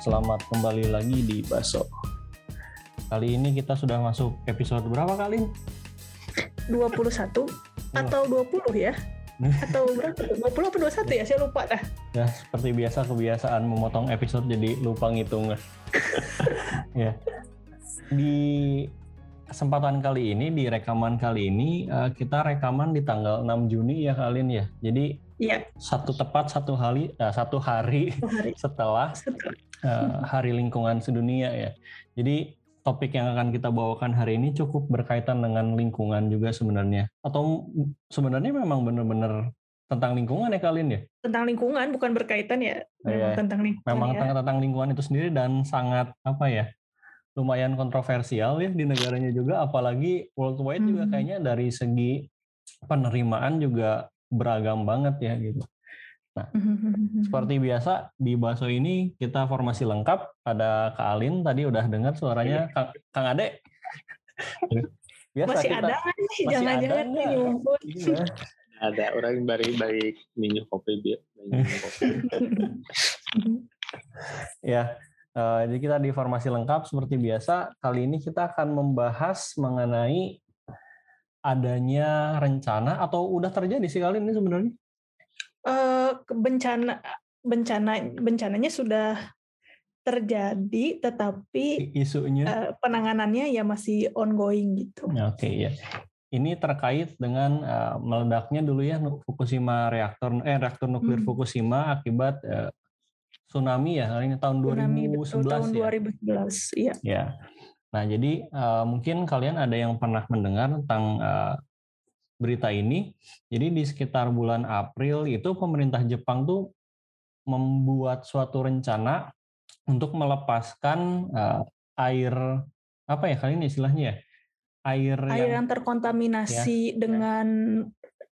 Selamat kembali lagi di Baso. Kali ini kita sudah masuk episode berapa kali? 21 atau 20 ya? Atau berapa? 20 apa 21 ya? Saya lupa dah. Ya, seperti biasa kebiasaan memotong episode jadi lupa ngitung. ya. Di kesempatan kali ini, di rekaman kali ini, eh, kita rekaman di tanggal 6 Juni ya kalian ya. Jadi Iya, satu tepat satu hari, eh, satu hari satu hari. setelah Setelah. Eh, Hari Lingkungan Sedunia ya. Jadi topik yang akan kita bawakan hari ini cukup berkaitan dengan lingkungan juga sebenarnya. Atau sebenarnya memang benar-benar tentang lingkungan ya kalian ya? Tentang lingkungan bukan berkaitan ya. Memang Iya. tentang lingkungan Memang ya. tentang, lingkungan itu sendiri dan sangat apa ya? Lumayan kontroversial ya di negaranya juga apalagi worldwide juga Hmm. kayaknya dari segi penerimaan juga beragam banget ya gitu. Seperti biasa di Baso ini kita formasi lengkap. Ada Kak Alin tadi udah dengar suaranya Kang, Kang Ade. Biasa masih kita ada jangan-jangan. Iya. ada orang bari bari minum kopi dia kopi Ya, eh, jadi kita di formasi lengkap seperti biasa. Kali ini kita akan membahas mengenai adanya rencana atau udah terjadi sih kali ini sebenarnya. Ke- bencana bencana bencananya sudah terjadi tetapi Isunya. penanganannya ya masih ongoing gitu. Ya, Oke ya. Ini terkait dengan meledaknya dulu ya Fukushima reaktor eh reaktor nuklir Hmm. Fukushima akibat tsunami ya ini tahun Tsunami 2011 betul tahun ya. 2011. Iya. Ya. Nah, jadi eh, mungkin kalian ada yang pernah mendengar tentang eh, berita ini. Jadi di sekitar bulan April itu pemerintah Jepang tuh membuat suatu rencana untuk melepaskan eh, air apa ya kali ini istilahnya ya? Air, air yang yang terkontaminasi dengan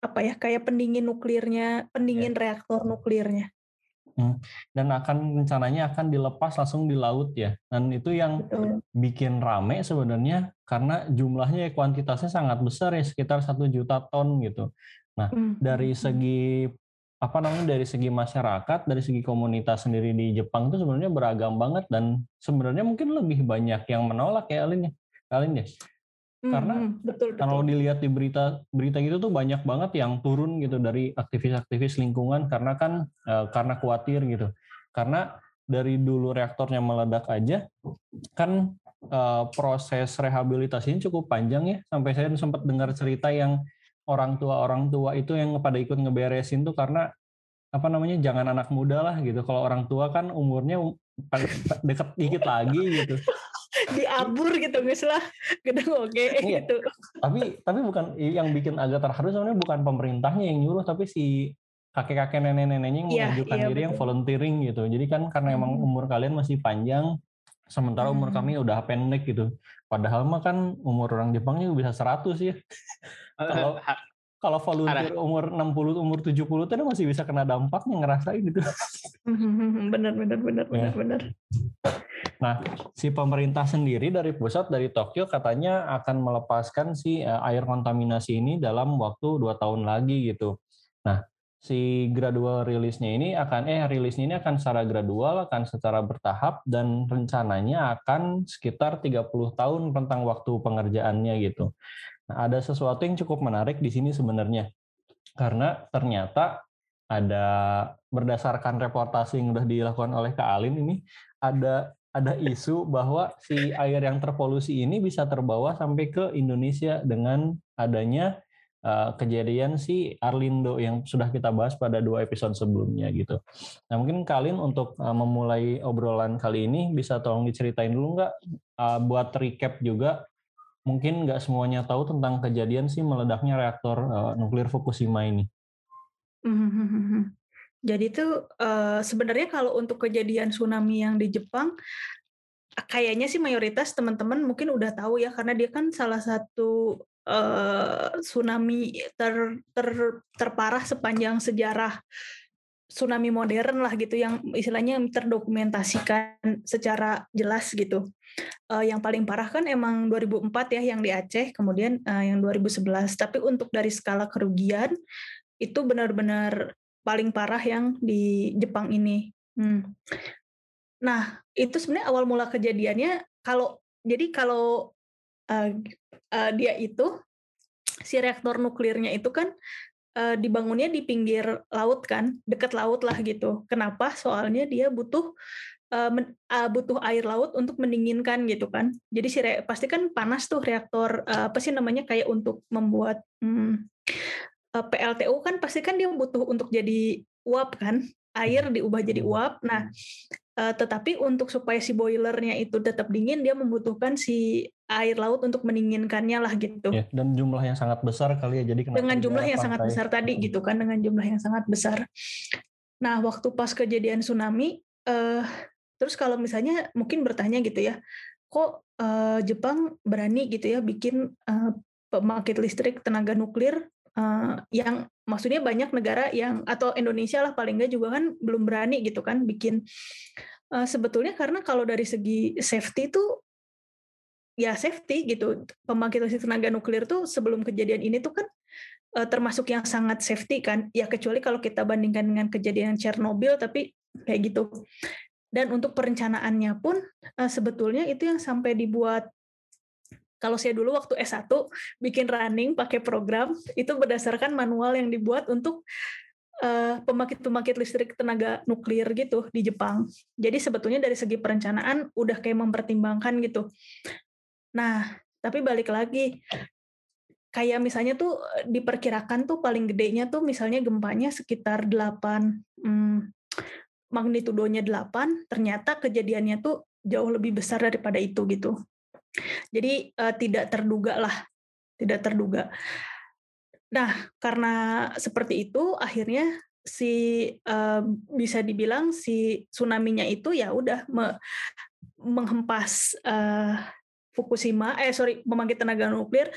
apa ya kayak pendingin nuklirnya, pendingin reaktor nuklirnya. Dan akan rencananya akan dilepas langsung di laut ya. Dan itu yang Betul. bikin rame sebenarnya karena jumlahnya kuantitasnya sangat besar ya sekitar satu juta ton gitu. Hmm. Dari segi apa namanya dari segi masyarakat, dari segi komunitas sendiri di Jepang itu sebenarnya beragam banget dan sebenarnya mungkin lebih banyak yang menolak ya Alin ya. Alin ya. Karena hmm, betul betul. Kalau dilihat di berita berita gitu tuh banyak banget yang turun gitu dari aktivis-aktivis lingkungan karena kan eh, karena khawatir gitu. Karena dari dulu reaktornya meledak aja kan eh, proses rehabilitasinya cukup panjang ya. Sampai saya sempat dengar cerita yang orang tua orang tua itu yang pada ikut ngeberesin tuh karena apa namanya jangan anak muda lah gitu. Kalau orang tua kan umurnya um- deket dikit lagi gitu. Diabur gitu guys lah gedeng oke Iya. gitu tapi tapi bukan yang bikin agak terharu sebenarnya bukan pemerintahnya yang nyuruh tapi si kakek-kakek nenek-neneknya yang Iya, mengajukan iya, diri yang betul. volunteering gitu jadi kan karena emang Hmm. umur kalian masih panjang sementara umur Hmm. kami udah pendek gitu padahal mah kan umur orang Jepangnya bisa 100 ya Kalau- kalau volunteer umur 60 umur 70 tuh masih bisa kena dampaknya ngerasain gitu bener bener bener bener Ya. bener Nah, si pemerintah sendiri dari pusat dari Tokyo katanya akan melepaskan si eh, air kontaminasi ini dalam waktu dua tahun lagi gitu. Nah, si gradual rilisnya ini akan eh rilisnya ini akan secara gradual, akan secara bertahap dan rencananya akan sekitar 30 tahun tentang waktu pengerjaannya gitu. Nah, ada sesuatu yang cukup menarik di sini sebenarnya. Karena ternyata ada berdasarkan reportasi yang sudah dilakukan oleh Kak Alin ini ada ada isu bahwa si air yang terpolusi ini bisa terbawa sampai ke Indonesia dengan adanya uh, kejadian si Arlindo yang sudah kita bahas pada dua episode sebelumnya gitu. Nah mungkin kalian untuk uh, memulai obrolan kali ini bisa tolong diceritain dulu nggak uh, buat recap juga mungkin nggak semuanya tahu tentang kejadian si meledaknya reaktor nuklir Fukushima ini. Jadi tuh eh, sebenarnya kalau untuk kejadian tsunami yang di Jepang kayaknya sih mayoritas teman-teman mungkin udah tahu ya karena dia kan salah satu eh, tsunami ter, ter- terparah sepanjang sejarah tsunami modern lah gitu yang istilahnya terdokumentasikan secara jelas gitu. Eh, yang paling parah kan emang 2004 ya yang di Aceh, kemudian eh, yang 2011. Tapi untuk dari skala kerugian itu benar-benar paling parah yang di Jepang ini. Hmm. Nah, itu sebenarnya awal mula kejadiannya kalau jadi kalau uh, uh, dia itu si reaktor nuklirnya itu kan uh, dibangunnya di pinggir laut kan, dekat laut lah gitu. Kenapa? Soalnya dia butuh uh, uh, butuh air laut untuk mendinginkan gitu kan. Jadi si pasti kan panas tuh reaktor uh, apa sih namanya kayak untuk membuat hmm, PLTU kan pasti kan dia butuh untuk jadi uap kan air diubah jadi hmm. uap. Nah, uh, tetapi untuk supaya si boilernya itu tetap dingin, dia membutuhkan si air laut untuk mendinginkannya lah gitu. Ya, dan jumlah yang sangat besar kali ya. Jadi dengan jumlah yang sangat besar tadi gitu kan, dengan jumlah yang sangat besar. Nah, waktu pas kejadian tsunami, uh, terus kalau misalnya mungkin bertanya gitu ya, kok uh, Jepang berani gitu ya bikin uh, pembangkit listrik tenaga nuklir uh, yang maksudnya banyak negara yang atau Indonesia lah paling nggak juga kan belum berani gitu kan bikin uh, sebetulnya karena kalau dari segi safety itu ya safety gitu pembangkit listrik tenaga nuklir tuh sebelum kejadian ini tuh kan uh, termasuk yang sangat safety kan. Ya kecuali kalau kita bandingkan dengan kejadian Chernobyl tapi kayak gitu. Dan untuk perencanaannya pun uh, sebetulnya itu yang sampai dibuat kalau saya dulu waktu S1 bikin running pakai program itu berdasarkan manual yang dibuat untuk uh, pembangkit-pembangkit listrik tenaga nuklir gitu di Jepang. Jadi sebetulnya dari segi perencanaan udah kayak mempertimbangkan gitu. Nah, tapi balik lagi kayak misalnya tuh diperkirakan tuh paling gedenya tuh misalnya gempanya sekitar 8 hmm, magnitudonya 8, ternyata kejadiannya tuh jauh lebih besar daripada itu gitu. Jadi uh, tidak terduga lah, tidak terduga. Nah, karena seperti itu akhirnya si uh, bisa dibilang si tsunami-nya itu ya udah me, menghempas uh, Fukushima eh sorry pembangkit tenaga nuklir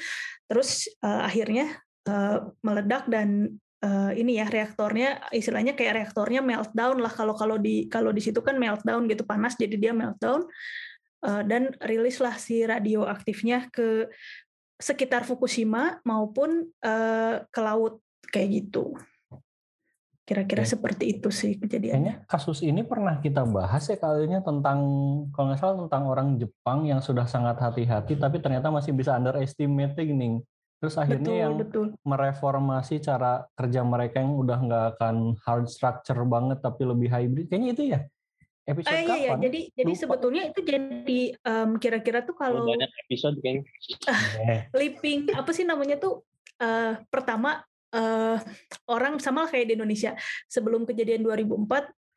terus uh, akhirnya uh, meledak dan uh, ini ya reaktornya istilahnya kayak reaktornya meltdown lah kalau kalau di kalau di situ kan meltdown gitu panas jadi dia meltdown Eh, dan rilislah si radioaktifnya ke sekitar Fukushima maupun uh, ke laut kayak gitu. Kira-kira Oke. seperti itu sih kejadiannya. Kayaknya kasus ini pernah kita bahas ya kalinya tentang kalau nggak salah tentang orang Jepang yang sudah sangat hati-hati tapi ternyata masih bisa underestimate gini. Terus akhirnya betul, yang betul. mereformasi cara kerja mereka yang udah nggak akan hard structure banget tapi lebih hybrid. Kayaknya itu ya episode uh, iya, kapan? Iya, jadi Lupa. jadi sebetulnya itu jadi um, kira-kira tuh kalau banyak episode kan uh, living apa sih namanya tuh uh, pertama uh, orang sama kayak di Indonesia. Sebelum kejadian 2004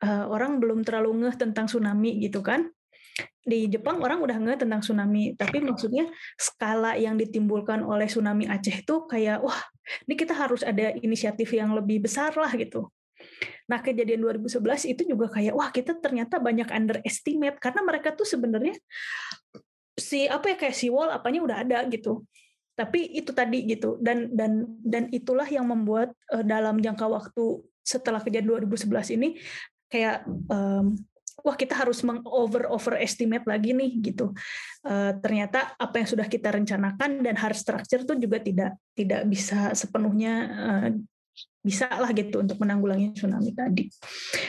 uh, orang belum terlalu ngeh tentang tsunami gitu kan. Di Jepang orang udah ngeh tentang tsunami tapi maksudnya skala yang ditimbulkan oleh tsunami Aceh itu kayak wah ini kita harus ada inisiatif yang lebih besar lah gitu Nah, kejadian 2011 itu juga kayak wah kita ternyata banyak underestimate karena mereka tuh sebenarnya si apa ya kayak si wall apanya udah ada gitu. Tapi itu tadi gitu dan dan dan itulah yang membuat uh, dalam jangka waktu setelah kejadian 2011 ini kayak um, wah kita harus mengover overestimate lagi nih gitu. Uh, ternyata apa yang sudah kita rencanakan dan hard structure tuh juga tidak tidak bisa sepenuhnya uh, bisa lah gitu untuk menanggulangi tsunami tadi.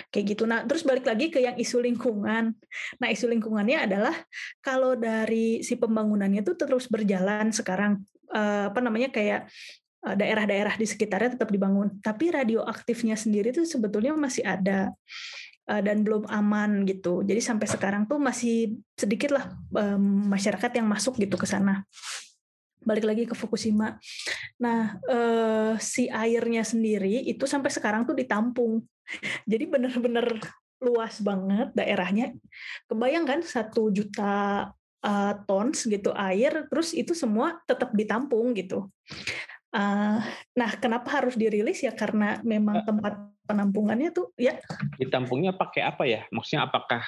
Kayak gitu. Nah terus balik lagi ke yang isu lingkungan. Nah isu lingkungannya adalah kalau dari si pembangunannya itu terus berjalan sekarang eh, apa namanya kayak eh, daerah-daerah di sekitarnya tetap dibangun. Tapi radioaktifnya sendiri itu sebetulnya masih ada eh, dan belum aman gitu. Jadi sampai sekarang tuh masih sedikit lah masyarakat yang masuk gitu ke sana balik lagi ke Fukushima. Nah, eh, si airnya sendiri itu sampai sekarang tuh ditampung. Jadi benar-benar luas banget daerahnya. Kebayang kan satu juta uh, tons gitu air, terus itu semua tetap ditampung gitu. Uh, nah, kenapa harus dirilis ya? Karena memang tempat penampungannya tuh ya. Ditampungnya pakai apa ya? Maksudnya apakah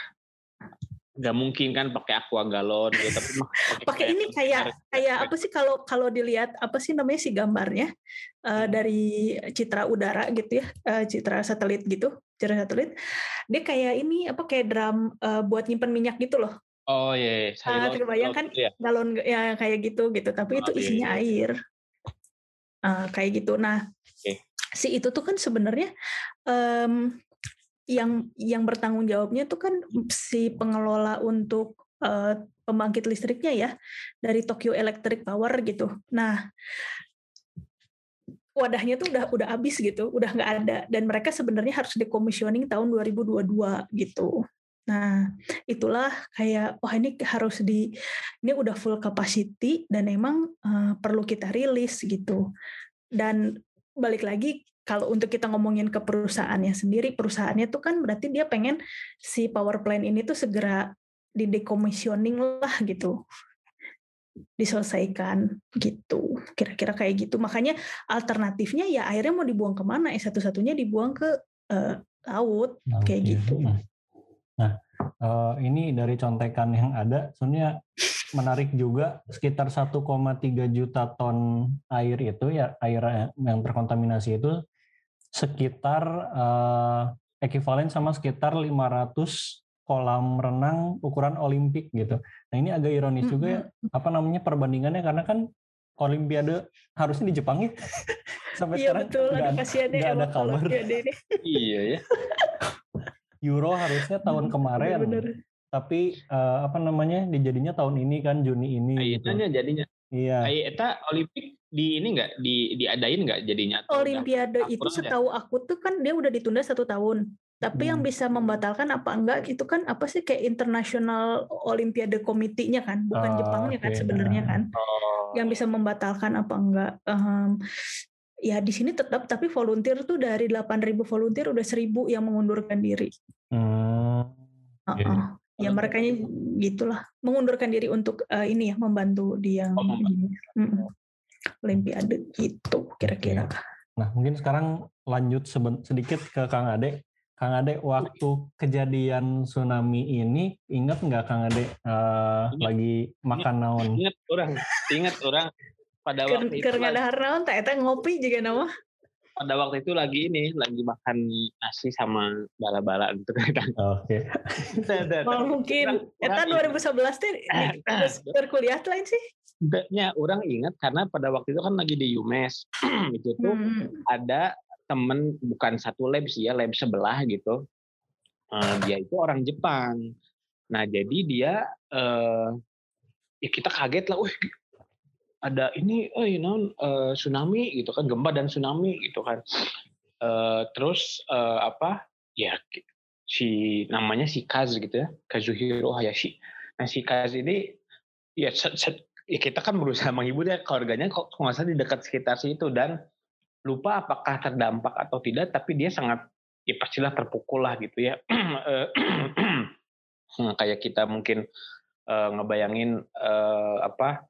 nggak mungkin kan pakai aqua galon gitu tapi pakai ini kayak kayak apa sih kalau kalau dilihat apa sih namanya si gambarnya uh, dari citra udara gitu ya uh, citra satelit gitu citra satelit dia kayak ini apa kayak drum uh, buat nyimpen minyak gitu loh oh iya, iya. Uh, bayangkan gitu ya. galon ya kayak gitu gitu tapi oh, itu iya, isinya iya, iya. air uh, kayak gitu nah okay. si itu tuh kan sebenarnya um, yang yang bertanggung jawabnya itu kan si pengelola untuk uh, pembangkit listriknya ya dari Tokyo Electric Power gitu. Nah, wadahnya tuh udah udah habis gitu, udah nggak ada dan mereka sebenarnya harus decommissioning tahun 2022 gitu. Nah, itulah kayak wah ini harus di ini udah full capacity dan emang uh, perlu kita rilis gitu. Dan balik lagi kalau untuk kita ngomongin ke perusahaannya sendiri, perusahaannya tuh kan berarti dia pengen si power plant ini tuh segera di decommissioning lah gitu. Diselesaikan gitu kira-kira kayak gitu. Makanya alternatifnya ya airnya mau dibuang ke mana? Ya satu-satunya dibuang ke uh, laut nah, kayak okay. gitu. nah uh, ini dari contekan yang ada sebenarnya menarik juga sekitar 1,3 juta ton air itu ya air yang terkontaminasi itu sekitar uh, ekuivalen sama sekitar 500 kolam renang ukuran olimpik gitu. Nah ini agak ironis juga ya apa namanya perbandingannya karena kan Olimpiade harusnya di Jepang ya sampai iya, sekarang betul, nggak ada, gak ada kabar. iya ya. Euro harusnya tahun kemarin, bener. tapi uh, apa namanya dijadinya tahun ini kan Juni ini. Ayetannya gitu. jadinya. Iya. Ayeta Olimpik di ini nggak di diadain nggak jadinya? Olimpiade itu setahu aku tuh kan dia udah ditunda satu tahun. Tapi hmm. yang bisa membatalkan apa enggak itu kan apa sih kayak internasional Olimpiade komitinya kan, bukan oh, Jepangnya okay. kan sebenarnya kan. Oh. Yang bisa membatalkan apa enggak. Um, ya di sini tetap tapi volunteer tuh dari 8.000 volunteer udah 1.000 yang mengundurkan diri. Hmm. Uh -uh. Ya mereka gitulah mengundurkan diri untuk uh, ini ya membantu di yang oh, ini. Olimpiade gitu kira-kira. Nah mungkin sekarang lanjut sedikit ke Kang Ade. Kang Ade waktu kejadian tsunami ini ingat nggak Kang Ade uh, lagi makan naon? Ingat orang, ingat orang pada waktu itu. Karena ada naon, tak ngopi juga nama pada waktu itu lagi ini lagi makan nasi sama bala-bala gitu kan. Oke. Okay. oh, mungkin eta 2011 teh berkuliah lain sih. Enggaknya orang ingat karena pada waktu itu kan lagi di UMES itu tuh hmm. ada temen bukan satu lab sih ya lab sebelah gitu. Uh, dia itu orang Jepang. Nah jadi dia uh, ya kita kaget lah, wih ada ini oh you know uh, tsunami gitu kan gempa dan tsunami gitu kan. Uh, terus uh, apa ya si namanya si Kaz gitu ya Kazuhiro Hayashi. Nah si Kaz ini ya, ya kita kan berusaha menghibur ya keluarganya kok nggak salah di dekat sekitar situ. Dan lupa apakah terdampak atau tidak tapi dia sangat ya pastilah terpukul lah gitu ya. Kayak kita mungkin uh, ngebayangin uh, apa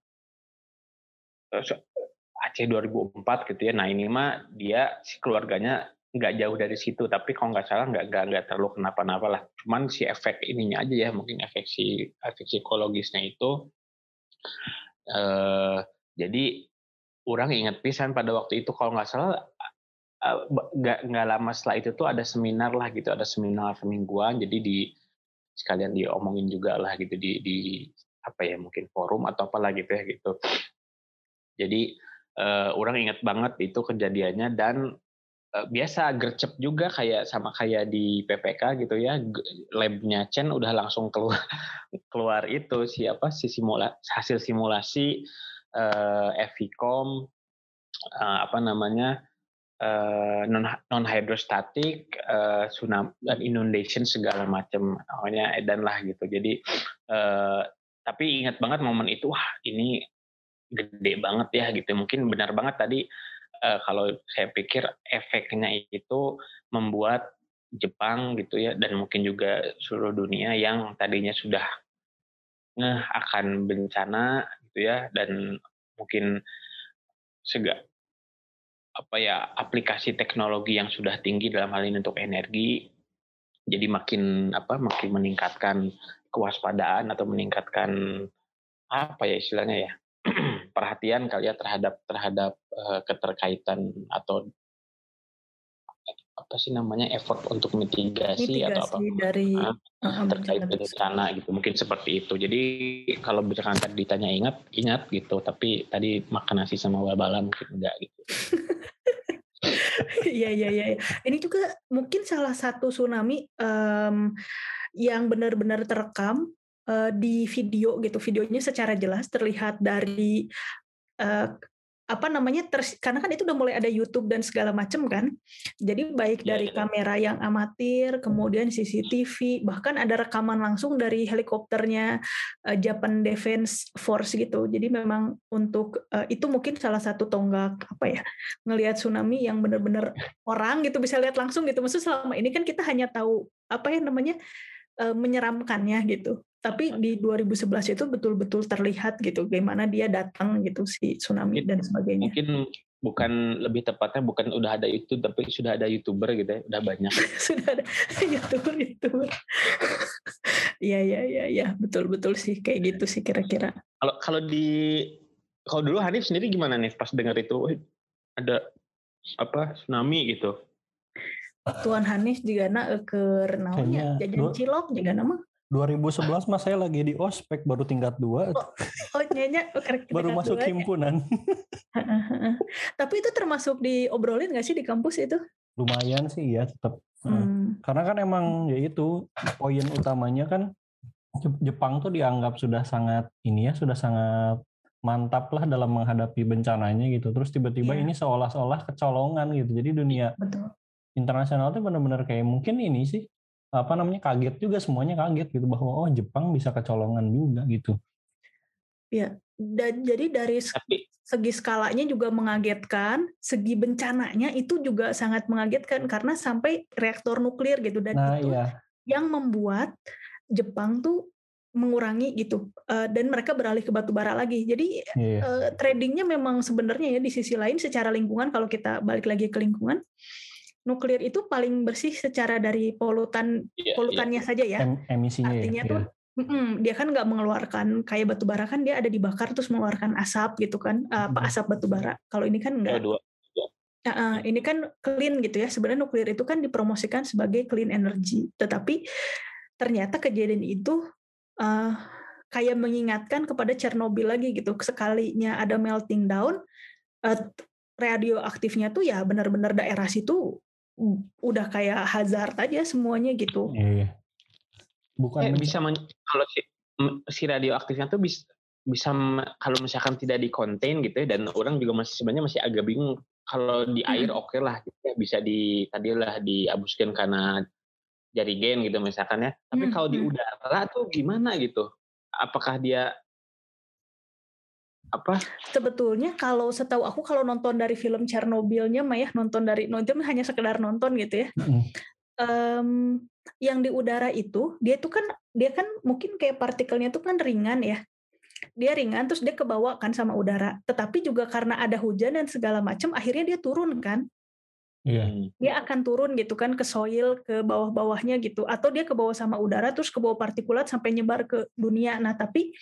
Aceh 2004 gitu ya. Nah ini mah dia si keluarganya nggak jauh dari situ, tapi kalau nggak salah nggak nggak nggak terlalu kenapa-napa lah. Cuman si efek ininya aja ya, mungkin efek si efek psikologisnya itu. Eh, jadi orang ingat pisan pada waktu itu kalau nggak salah nggak nggak lama setelah itu tuh ada seminar lah gitu, ada seminar semingguan. Jadi di sekalian diomongin juga lah gitu di di apa ya mungkin forum atau apa lagi gitu ya gitu jadi uh, orang ingat banget itu kejadiannya dan uh, biasa gercep juga kayak sama kayak di PPK gitu ya labnya Chen udah langsung keluar keluar itu siapa si simula, hasil simulasi uh, FICOM uh, apa namanya uh, non non hydrostatic uh, tsunami dan inundation segala macam pokoknya edan lah gitu. Jadi uh, tapi ingat banget momen itu wah ini gede banget ya gitu. Mungkin benar banget tadi uh, kalau saya pikir efeknya itu membuat Jepang gitu ya dan mungkin juga seluruh dunia yang tadinya sudah ngeh akan bencana gitu ya dan mungkin sega apa ya aplikasi teknologi yang sudah tinggi dalam hal ini untuk energi jadi makin apa makin meningkatkan kewaspadaan atau meningkatkan apa ya istilahnya ya perhatian kali ya terhadap terhadap uh, keterkaitan atau apa sih namanya effort untuk mitigasi, mitigasi atau apa dari uh, terkait bencana gitu mungkin seperti itu. Jadi kalau misalkan tadi ditanya ingat ingat gitu tapi tadi makan nasi sama wabala mungkin enggak gitu. Iya iya iya. Ini juga mungkin salah satu tsunami um, yang benar-benar terekam uh, di video gitu. Videonya secara jelas terlihat dari uh, apa namanya ters, karena kan itu udah mulai ada YouTube dan segala macam kan jadi baik yeah, dari yeah. kamera yang amatir kemudian CCTV bahkan ada rekaman langsung dari helikopternya uh, Japan Defense Force gitu jadi memang untuk uh, itu mungkin salah satu tonggak apa ya ngelihat tsunami yang benar-benar orang gitu bisa lihat langsung gitu maksud selama ini kan kita hanya tahu apa ya namanya uh, menyeramkannya gitu tapi di 2011 itu betul-betul terlihat gitu bagaimana dia datang gitu si tsunami mungkin, dan sebagainya. Mungkin bukan lebih tepatnya bukan udah ada itu tapi sudah ada youtuber gitu ya udah banyak. Sudah ada youtuber youtuber. Iya iya iya ya betul betul sih kayak gitu sih kira-kira. Kalau kalau di kalau dulu Hanif sendiri gimana nih pas dengar itu ada apa tsunami gitu? Tuan Hanif juga nak ke naonnya jajan cilok juga nama 2011 mas saya lagi di ospek baru tingkat dua. Oh, oh nyanya baru masuk dua, himpunan. Tapi itu termasuk diobrolin nggak sih di kampus itu? Lumayan sih ya tetap. Hmm. Karena kan emang ya itu poin utamanya kan Jepang tuh dianggap sudah sangat ini ya sudah sangat mantap lah dalam menghadapi bencananya gitu. Terus tiba-tiba yeah. ini seolah-olah kecolongan gitu. Jadi dunia Betul. internasional tuh benar-benar kayak mungkin ini sih apa namanya kaget juga semuanya kaget gitu bahwa oh Jepang bisa kecolongan juga gitu. Ya, dan jadi dari Tapi, segi skalanya juga mengagetkan, segi bencananya itu juga sangat mengagetkan karena sampai reaktor nuklir gitu dan nah, itu iya. yang membuat Jepang tuh mengurangi gitu uh, dan mereka beralih ke batu bara lagi. Jadi yeah. uh, tradingnya memang sebenarnya ya di sisi lain secara lingkungan kalau kita balik lagi ke lingkungan nuklir itu paling bersih secara dari polutan yeah, polutannya yeah. saja ya. Em emisinya ya, Artinya ya, tuh mm, dia kan nggak mengeluarkan kayak batu bara kan dia ada dibakar terus mengeluarkan asap gitu kan apa hmm. asap batu bara. Kalau ini kan enggak. Dua. Uh, uh, ini kan clean gitu ya. Sebenarnya nuklir itu kan dipromosikan sebagai clean energy, tetapi ternyata kejadian itu uh, kayak mengingatkan kepada Chernobyl lagi gitu. Sekalinya ada melting down, uh, radioaktifnya tuh ya benar-benar daerah situ udah kayak hazard aja semuanya gitu. Iya. Bukan eh, bisa kalau si, si radioaktifnya tuh bisa bisa kalau misalkan tidak di contain gitu ya dan orang juga masih sebenarnya masih agak bingung kalau di air hmm. oke okay lah gitu ya bisa di tadi lah diabuskan karena jarigen gitu misalkan ya tapi hmm. kalau di udara tuh gimana gitu apakah dia apa? Sebetulnya kalau setahu aku kalau nonton dari film Chernobylnya mah ya nonton dari nonton hanya sekedar nonton gitu ya. Mm. Um, yang di udara itu dia tuh kan dia kan mungkin kayak partikelnya tuh kan ringan ya. Dia ringan terus dia kebawa kan sama udara. Tetapi juga karena ada hujan dan segala macam akhirnya dia turun kan. Yeah. Hmm. Dia akan turun gitu kan ke soil, ke bawah-bawahnya gitu, atau dia ke bawah sama udara terus ke bawah partikulat sampai nyebar ke dunia. Nah, tapi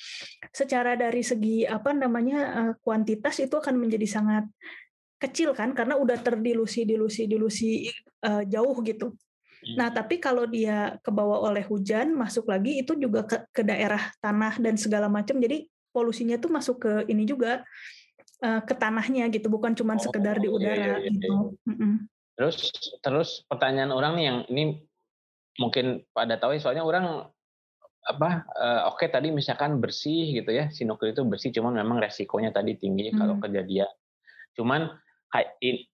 secara dari segi apa namanya eh, kuantitas itu akan menjadi sangat kecil kan, karena udah terdilusi, dilusi, dilusi uh, jauh gitu. Hmm. Nah, tapi kalau dia ke bawah oleh hujan, masuk lagi itu juga ke, ke daerah tanah dan segala macam. Jadi polusinya tuh masuk ke ini juga uh, ke tanahnya gitu, bukan cuma oh, sekedar di iya, udara iya, iya, gitu. Iya. Terus terus pertanyaan orang nih yang ini mungkin pada tahu ya soalnya orang apa uh, oke okay, tadi misalkan bersih gitu ya si nuklir itu bersih cuman memang resikonya tadi tinggi hmm. kalau kejadian cuman in,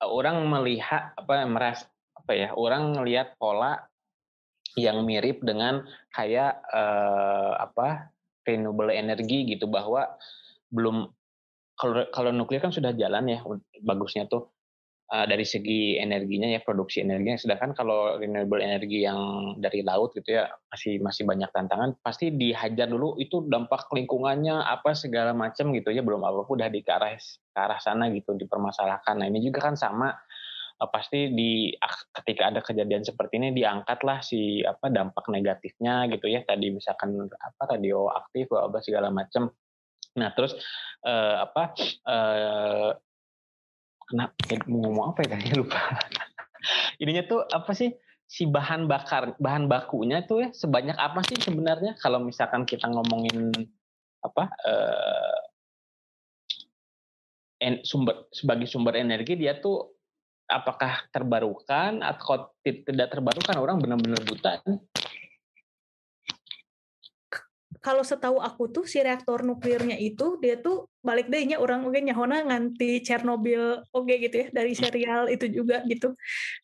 orang melihat apa meras apa ya orang melihat pola yang mirip dengan kayak uh, apa renewable energy gitu bahwa belum kalau kalau nuklir kan sudah jalan ya bagusnya tuh uh, dari segi energinya ya produksi energinya. Sedangkan kalau renewable energi yang dari laut gitu ya masih masih banyak tantangan pasti dihajar dulu itu dampak lingkungannya apa segala macam gitu ya. Belum apa udah di ke arah ke arah sana gitu dipermasalahkan. Nah ini juga kan sama uh, pasti di ketika ada kejadian seperti ini diangkatlah si apa dampak negatifnya gitu ya. Tadi misalkan apa radioaktif apa segala macam Nah terus uh, apa uh, kenapa mau ngomong apa ya tadi? Lupa. Ininya tuh apa sih? Si bahan bakar bahan bakunya tuh ya sebanyak apa sih sebenarnya? Kalau misalkan kita ngomongin apa uh, en, sumber sebagai sumber energi dia tuh apakah terbarukan atau tidak terbarukan? Orang benar-benar buta kalau setahu aku tuh si reaktor nuklirnya itu dia tuh balik deh orang mungkin nyahona nganti Chernobyl oke gitu ya dari serial itu juga gitu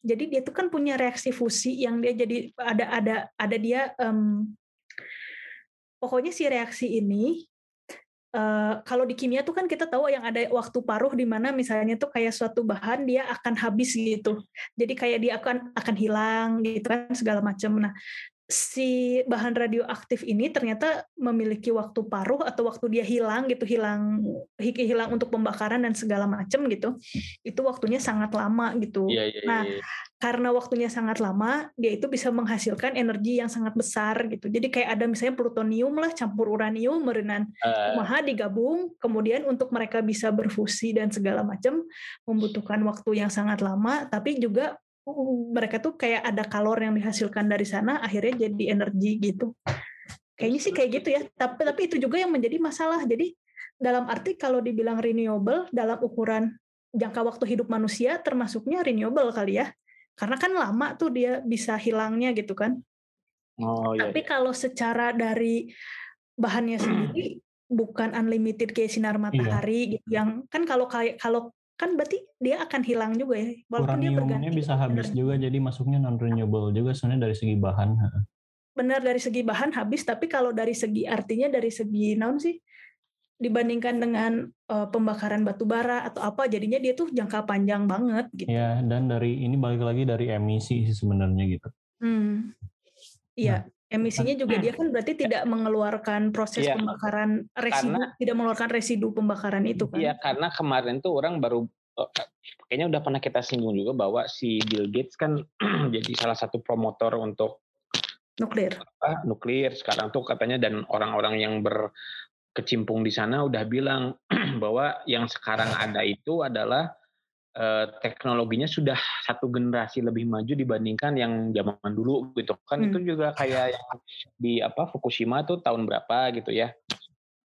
jadi dia tuh kan punya reaksi fusi yang dia jadi ada ada ada dia um, pokoknya si reaksi ini Uh, kalau di kimia tuh kan kita tahu yang ada waktu paruh di mana misalnya tuh kayak suatu bahan dia akan habis gitu. Jadi kayak dia akan akan hilang gitu kan segala macam. Nah, si bahan radioaktif ini ternyata memiliki waktu paruh atau waktu dia hilang gitu hilang hilang untuk pembakaran dan segala macam gitu itu waktunya sangat lama gitu yeah, yeah, nah yeah. karena waktunya sangat lama dia itu bisa menghasilkan energi yang sangat besar gitu jadi kayak ada misalnya plutonium lah campur uranium merenan uh. maha digabung kemudian untuk mereka bisa berfusi dan segala macam membutuhkan waktu yang sangat lama tapi juga mereka tuh kayak ada kalor yang dihasilkan dari sana akhirnya jadi energi gitu kayaknya sih kayak gitu ya tapi tapi itu juga yang menjadi masalah jadi dalam arti kalau dibilang renewable dalam ukuran jangka waktu hidup manusia termasuknya renewable kali ya karena kan lama tuh dia bisa hilangnya gitu kan oh, iya, tapi iya. kalau secara dari bahannya sendiri bukan unlimited kayak sinar iya. matahari iya. gitu yang kan kalau kayak kalau kan berarti dia akan hilang juga ya walaupun dia berganti bisa habis juga jadi masuknya non renewable juga sebenarnya dari segi bahan benar dari segi bahan habis tapi kalau dari segi artinya dari segi non sih dibandingkan dengan uh, pembakaran batu bara atau apa jadinya dia tuh jangka panjang banget gitu. Ya dan dari ini balik lagi dari emisi sih sebenarnya gitu. Hmm. iya. nah, emisinya juga dia kan berarti tidak mengeluarkan proses iya, pembakaran residu karena, tidak mengeluarkan residu pembakaran itu kan? Iya karena kemarin tuh orang baru oh, kayaknya udah pernah kita singgung juga bahwa si Bill Gates kan jadi salah satu promotor untuk nuklir. apa, nuklir. Sekarang tuh katanya dan orang-orang yang berkecimpung di sana udah bilang bahwa yang sekarang ada itu adalah Eh, teknologinya sudah satu generasi lebih maju dibandingkan yang zaman dulu gitu kan. Hmm. itu juga kayak yang di apa Fukushima tuh tahun berapa gitu ya.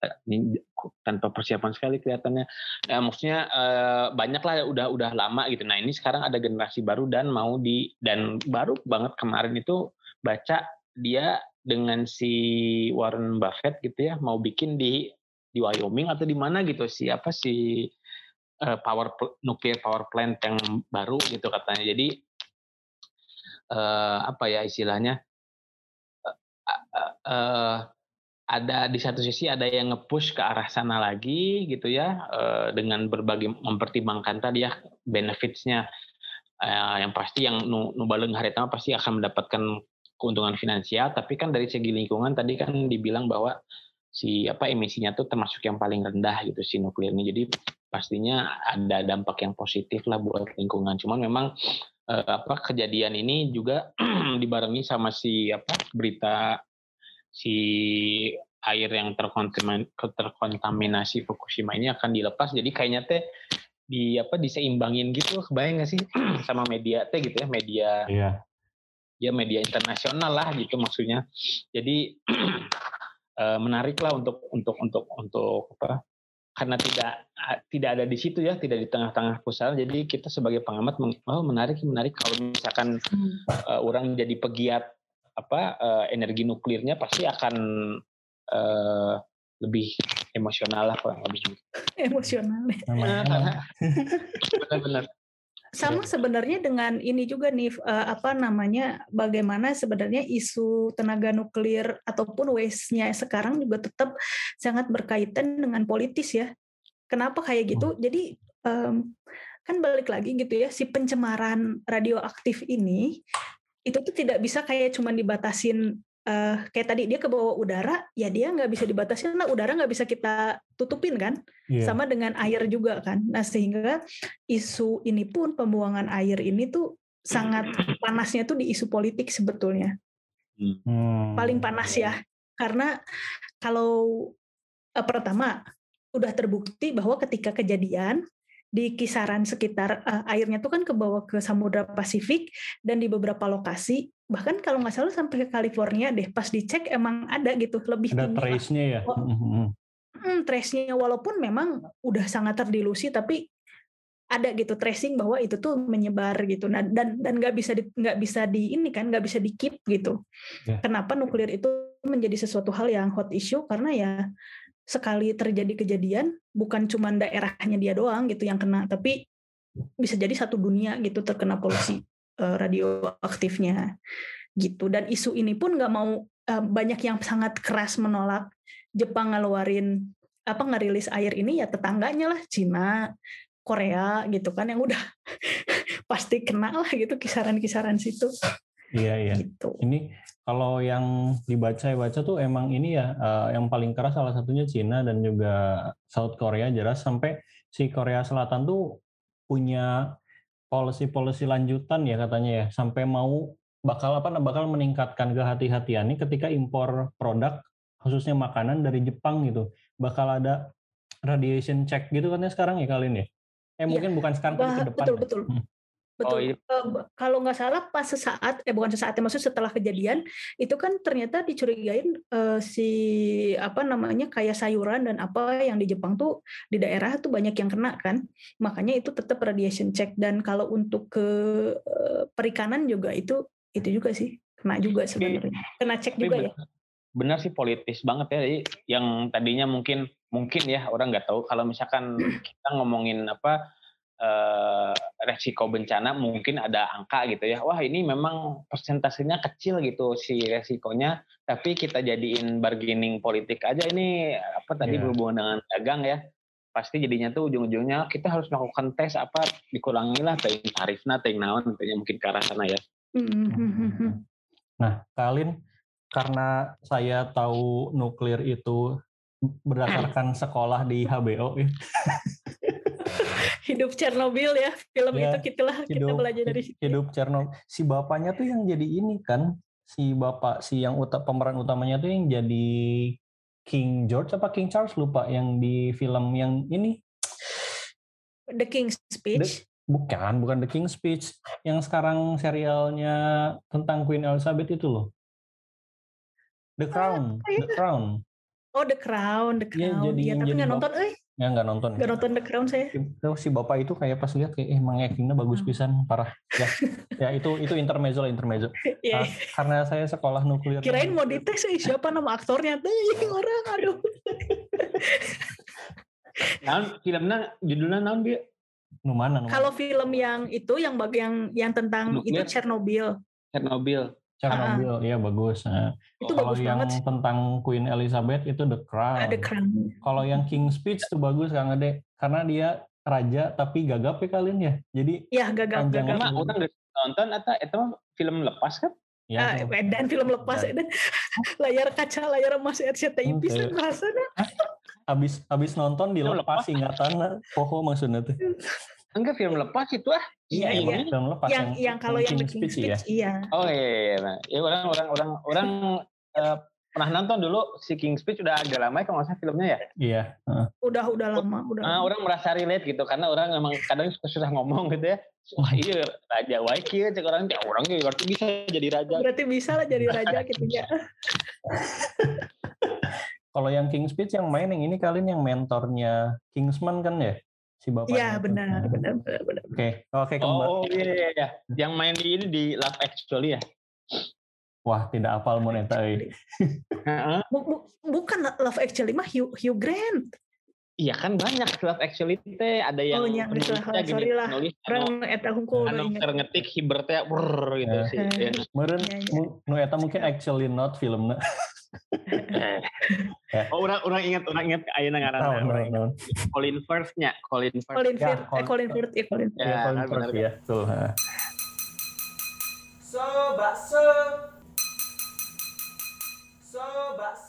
Eh, ini tanpa persiapan sekali kelihatannya. Ya, maksudnya eh, banyak lah udah udah lama gitu. Nah ini sekarang ada generasi baru dan mau di dan baru banget kemarin itu baca dia dengan si Warren Buffett gitu ya mau bikin di di Wyoming atau di mana gitu. Siapa si uh, power nuklir power plant yang baru gitu katanya. Jadi uh, apa ya istilahnya? Uh, uh, uh, ada di satu sisi ada yang nge-push ke arah sana lagi gitu ya uh, dengan berbagai mempertimbangkan tadi ya benefitsnya uh, yang pasti yang nu, hari pasti akan mendapatkan keuntungan finansial tapi kan dari segi lingkungan tadi kan dibilang bahwa si apa emisinya tuh termasuk yang paling rendah gitu si nuklir ini jadi pastinya ada dampak yang positif lah buat lingkungan. Cuman memang eh, apa kejadian ini juga dibarengi sama si apa berita si air yang terkontaminasi Fukushima ini akan dilepas. Jadi kayaknya teh di apa diseimbangin gitu kebayang gak sih sama media teh gitu ya media iya. ya media internasional lah gitu maksudnya jadi eh, menarik lah untuk untuk untuk untuk apa karena tidak tidak ada di situ ya, tidak di tengah-tengah pusat. Jadi kita sebagai pengamat, oh menarik, menarik kalau misalkan hmm. uh, orang jadi pegiat apa uh, energi nuklirnya pasti akan uh, lebih emosional lah kurang lebih. Emosional. Benar-benar. Sama sebenarnya dengan ini juga nih apa namanya bagaimana sebenarnya isu tenaga nuklir ataupun waste-nya sekarang juga tetap sangat berkaitan dengan politis ya. Kenapa kayak gitu? Hmm. Jadi um, kan balik lagi gitu ya si pencemaran radioaktif ini itu tuh tidak bisa kayak cuma dibatasin uh, kayak tadi dia ke bawah udara, ya dia nggak bisa dibatasi karena udara nggak bisa kita tutupin kan, yeah. sama dengan air juga kan. Nah sehingga isu ini pun pembuangan air ini tuh sangat panasnya tuh di isu politik sebetulnya, hmm. paling panas ya, karena kalau uh, pertama udah terbukti bahwa ketika kejadian di kisaran sekitar uh, airnya tuh kan ke bawah ke Samudra Pasifik dan di beberapa lokasi. Bahkan kalau nggak salah sampai ke California deh pas dicek emang ada gitu lebih ada trace-nya ya? Oh, hmm, trace-nya walaupun memang udah sangat terdilusi tapi ada gitu tracing bahwa itu tuh menyebar gitu. Nah dan dan nggak bisa nggak bisa di ini kan nggak bisa di keep gitu. Yeah. kenapa nuklir itu menjadi sesuatu hal yang hot issue? Karena ya sekali terjadi kejadian bukan cuma daerahnya dia doang gitu yang kena tapi bisa jadi satu dunia gitu terkena polusi uh, radioaktifnya gitu dan isu ini pun nggak mau uh, banyak yang sangat keras menolak Jepang ngeluarin apa ngerilis air ini ya tetangganya lah Cina Korea gitu kan yang udah pasti kena lah gitu kisaran-kisaran situ. Iya iya. Gitu. Ini kalau yang dibaca-baca tuh emang ini ya uh, yang paling keras salah satunya Cina dan juga South Korea jelas sampai si Korea Selatan tuh punya policy-policy lanjutan ya katanya ya sampai mau bakal apa bakal meningkatkan kehati-hatian ini ketika impor produk khususnya makanan dari Jepang gitu bakal ada radiation check gitu kan ya sekarang ya kalian ya Eh iya. mungkin bukan sekarang tapi ke depan. Betul betul. Hmm. Betul. Oh, iya. Uh, kalau nggak salah pas sesaat, eh bukan sesaat, ya maksud setelah kejadian itu kan ternyata dicurigain uh, si apa namanya kayak sayuran dan apa yang di Jepang tuh di daerah tuh banyak yang kena kan, makanya itu tetap radiation check dan kalau untuk ke uh, perikanan juga itu itu juga sih kena juga sebenarnya, kena cek juga ya. Benar sih politis banget ya, yang tadinya mungkin mungkin ya orang nggak tahu kalau misalkan kita ngomongin apa eh, resiko bencana mungkin ada angka gitu ya wah ini memang persentasenya kecil gitu si resikonya tapi kita jadiin bargaining politik aja ini apa tadi yeah. berhubungan dengan dagang ya pasti jadinya tuh ujung-ujungnya kita harus melakukan tes apa dikurangi lah tarifnya ting naon mungkin ke arah sana ya hmm. nah kalian karena saya tahu nuklir itu berdasarkan sekolah di HBO ya. hidup Chernobyl ya film ya, itu kita kita belajar dari situ. Hidup Chernobyl. Si bapaknya tuh yang jadi ini kan si bapak si yang uta, pemeran utamanya tuh yang jadi King George apa King Charles lupa yang di film yang ini The King's Speech. The, bukan, bukan The King's Speech. Yang sekarang serialnya tentang Queen Elizabeth itu loh. The Crown, The Crown. Oh The Crown, The iya, Crown. Ya, jadi, ya, tapi nggak nonton, eh? Ya nggak nonton. Nggak nonton The Crown saya. Itu si bapak itu kayak pas lihat kayak eh emang actingnya bagus hmm. pisan parah. Ya, ya itu itu intermezzo lah intermezzo. yeah. nah, karena saya sekolah nuklir. Kirain mau dites sih siapa nama aktornya tuh orang aduh. Nah, filmnya judulnya naon dia? Nu mana? Kalau film yang itu yang bagian yang tentang nuklir. itu Chernobyl. Chernobyl. Chernobyl, iya bagus. Nah, itu kalau bagus yang banget tentang Queen Elizabeth itu The Crown. The Crown. Kalau yang King Speech tuh bagus Kang Ade, karena dia raja tapi gagap ya kalian ya. Jadi ya gagap gagap. Emang orang nonton atau itu film lepas kan? Ya, ah, dan film lepas dan layar kaca layar emas RCTI okay. bisa rasanya. Habis habis nonton dilepas ingatan poho maksudnya tuh. Enggak film lepas itu ah. Iya, iya. iya. Film lepas yang yang, yang kalau yang King Speech, Speech ya? iya. Oh iya, iya, iya. Nah, ya orang orang orang orang uh, pernah nonton dulu si King Speech udah agak lama ya kalau nggak filmnya ya. Iya. Uh. Udah udah lama, udah. Nah, orang merasa relate gitu karena orang memang kadang suka susah ngomong gitu ya. Wah iya raja waiki cek orang ya orang berarti bisa jadi raja. Berarti bisa lah jadi raja gitu ya. kalau yang King Speech yang main yang ini kalian yang mentornya Kingsman kan ya? Si bapak. Iya benar, benar, benar, benar. Oke, oke kembali. Oh iya, iya, iya. Yang main di ini di Love Actually ya? Wah, tidak apal mau neta. Bukan Love Actually mah Hugh, Hugh Grant. Iya kan banyak Love Actually teh ada yang oh, iya, penulisnya gini sorry lah. penulis orang eta hungkul anu ngetik hiber teh gitu sih. Ya. Meureun nu eta mungkin actually not filmnya. oh orang orang ingat orang ingat ayo nang Naon. Colin Firth nya, Colin Firth. Colin ya, Firth, eh, iya, ya, Colin Firth, ya Colin Firth. Ya, Colin Firth ya. Betul. So bakso. So bakso.